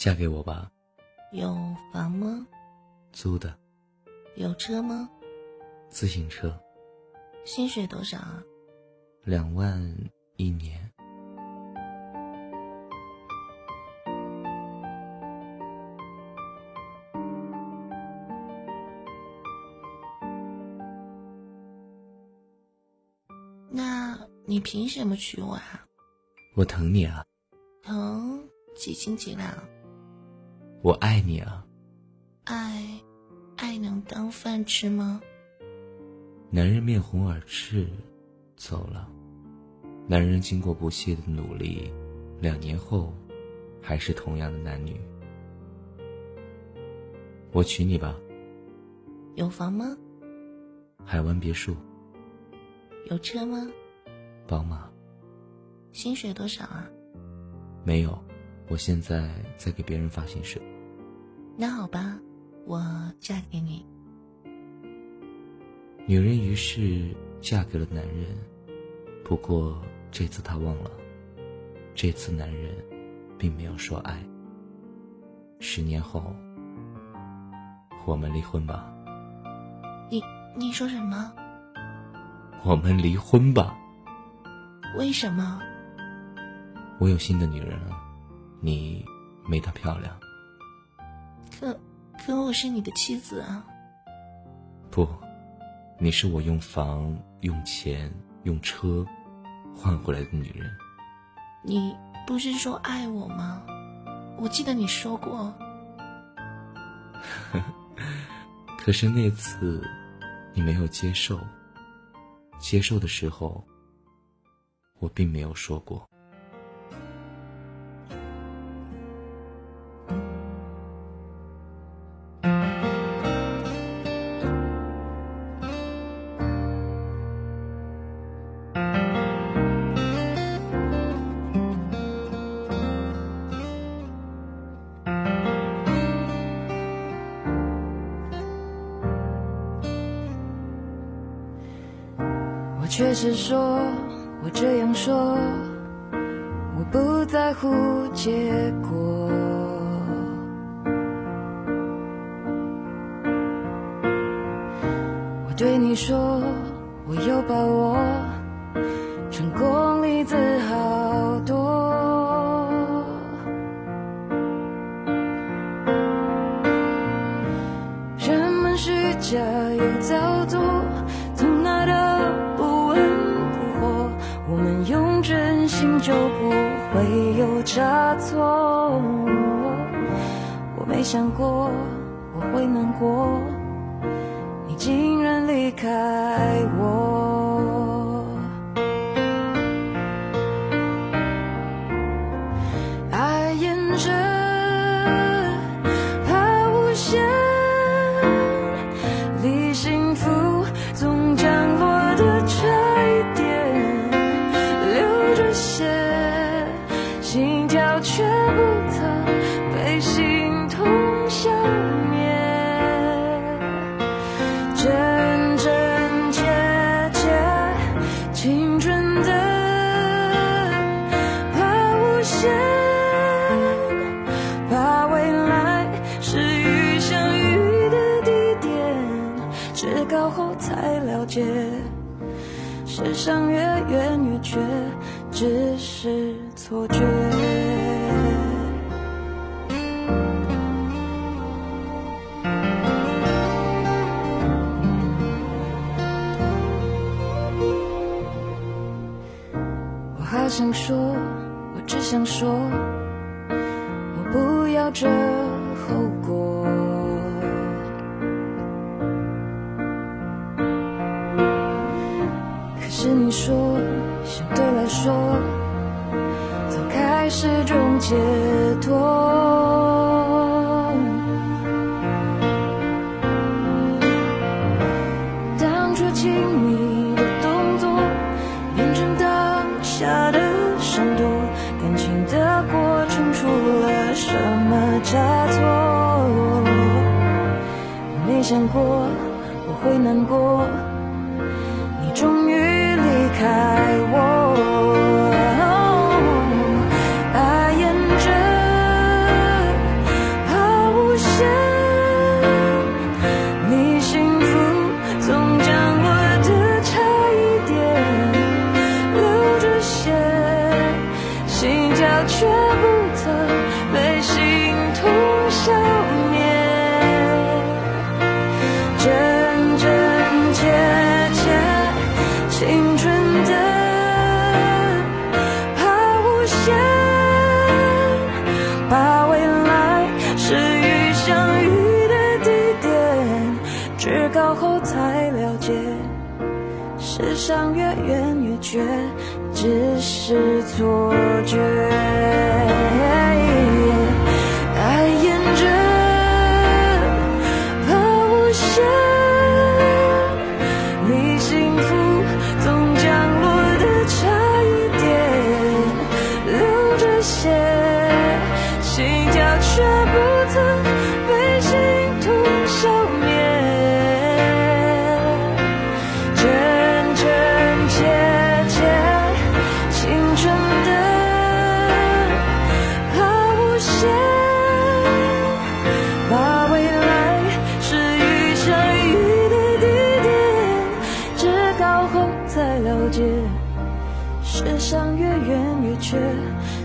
嫁给我吧。有房吗？租的。有车吗？自行车。薪水多少啊？两万一年。那你凭什么娶我啊？我疼你啊。疼？几斤几两？我爱你啊。爱，爱能当饭吃吗？男人面红耳赤，走了。男人经过不懈的努力，两年后，还是同样的男女。我娶你吧。有房吗？海湾别墅。有车吗？宝马。薪水多少啊？没有，我现在在给别人发信息。那好吧，我嫁给你。女人于是嫁给了男人，不过这次她忘了，这次男人并没有说爱。十年后，我们离婚吧。你你说什么？我们离婚吧。为什么？我有新的女人了，你没她漂亮。可可我是你的妻子啊。不，你是我用房、用钱、用车换回来的女人。你不是说爱我吗？我记得你说过。可是那次你没有接受。接受的时候，我并没有说过。确实说，我这样说，我不在乎结果。我对你说，我有把握，就不会有差错。我没想过我会难过，你竟然离开我。世上越远越觉，只是错觉。我好想说，我只想说，我不要这后说，相对来说，早开始种解脱。当初亲密的动作，变成当下的闪躲，感情的过程出了什么差错？我没想过我会难过。终于离高后才了解。世上越远越觉，只是错觉。爱沿着，怕无限，离幸福总降落的差一点，流着血，心跳却不曾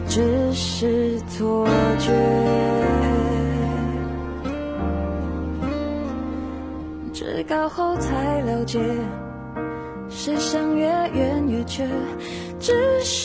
只是错觉。至高后才了解，世上越远越缺，只是。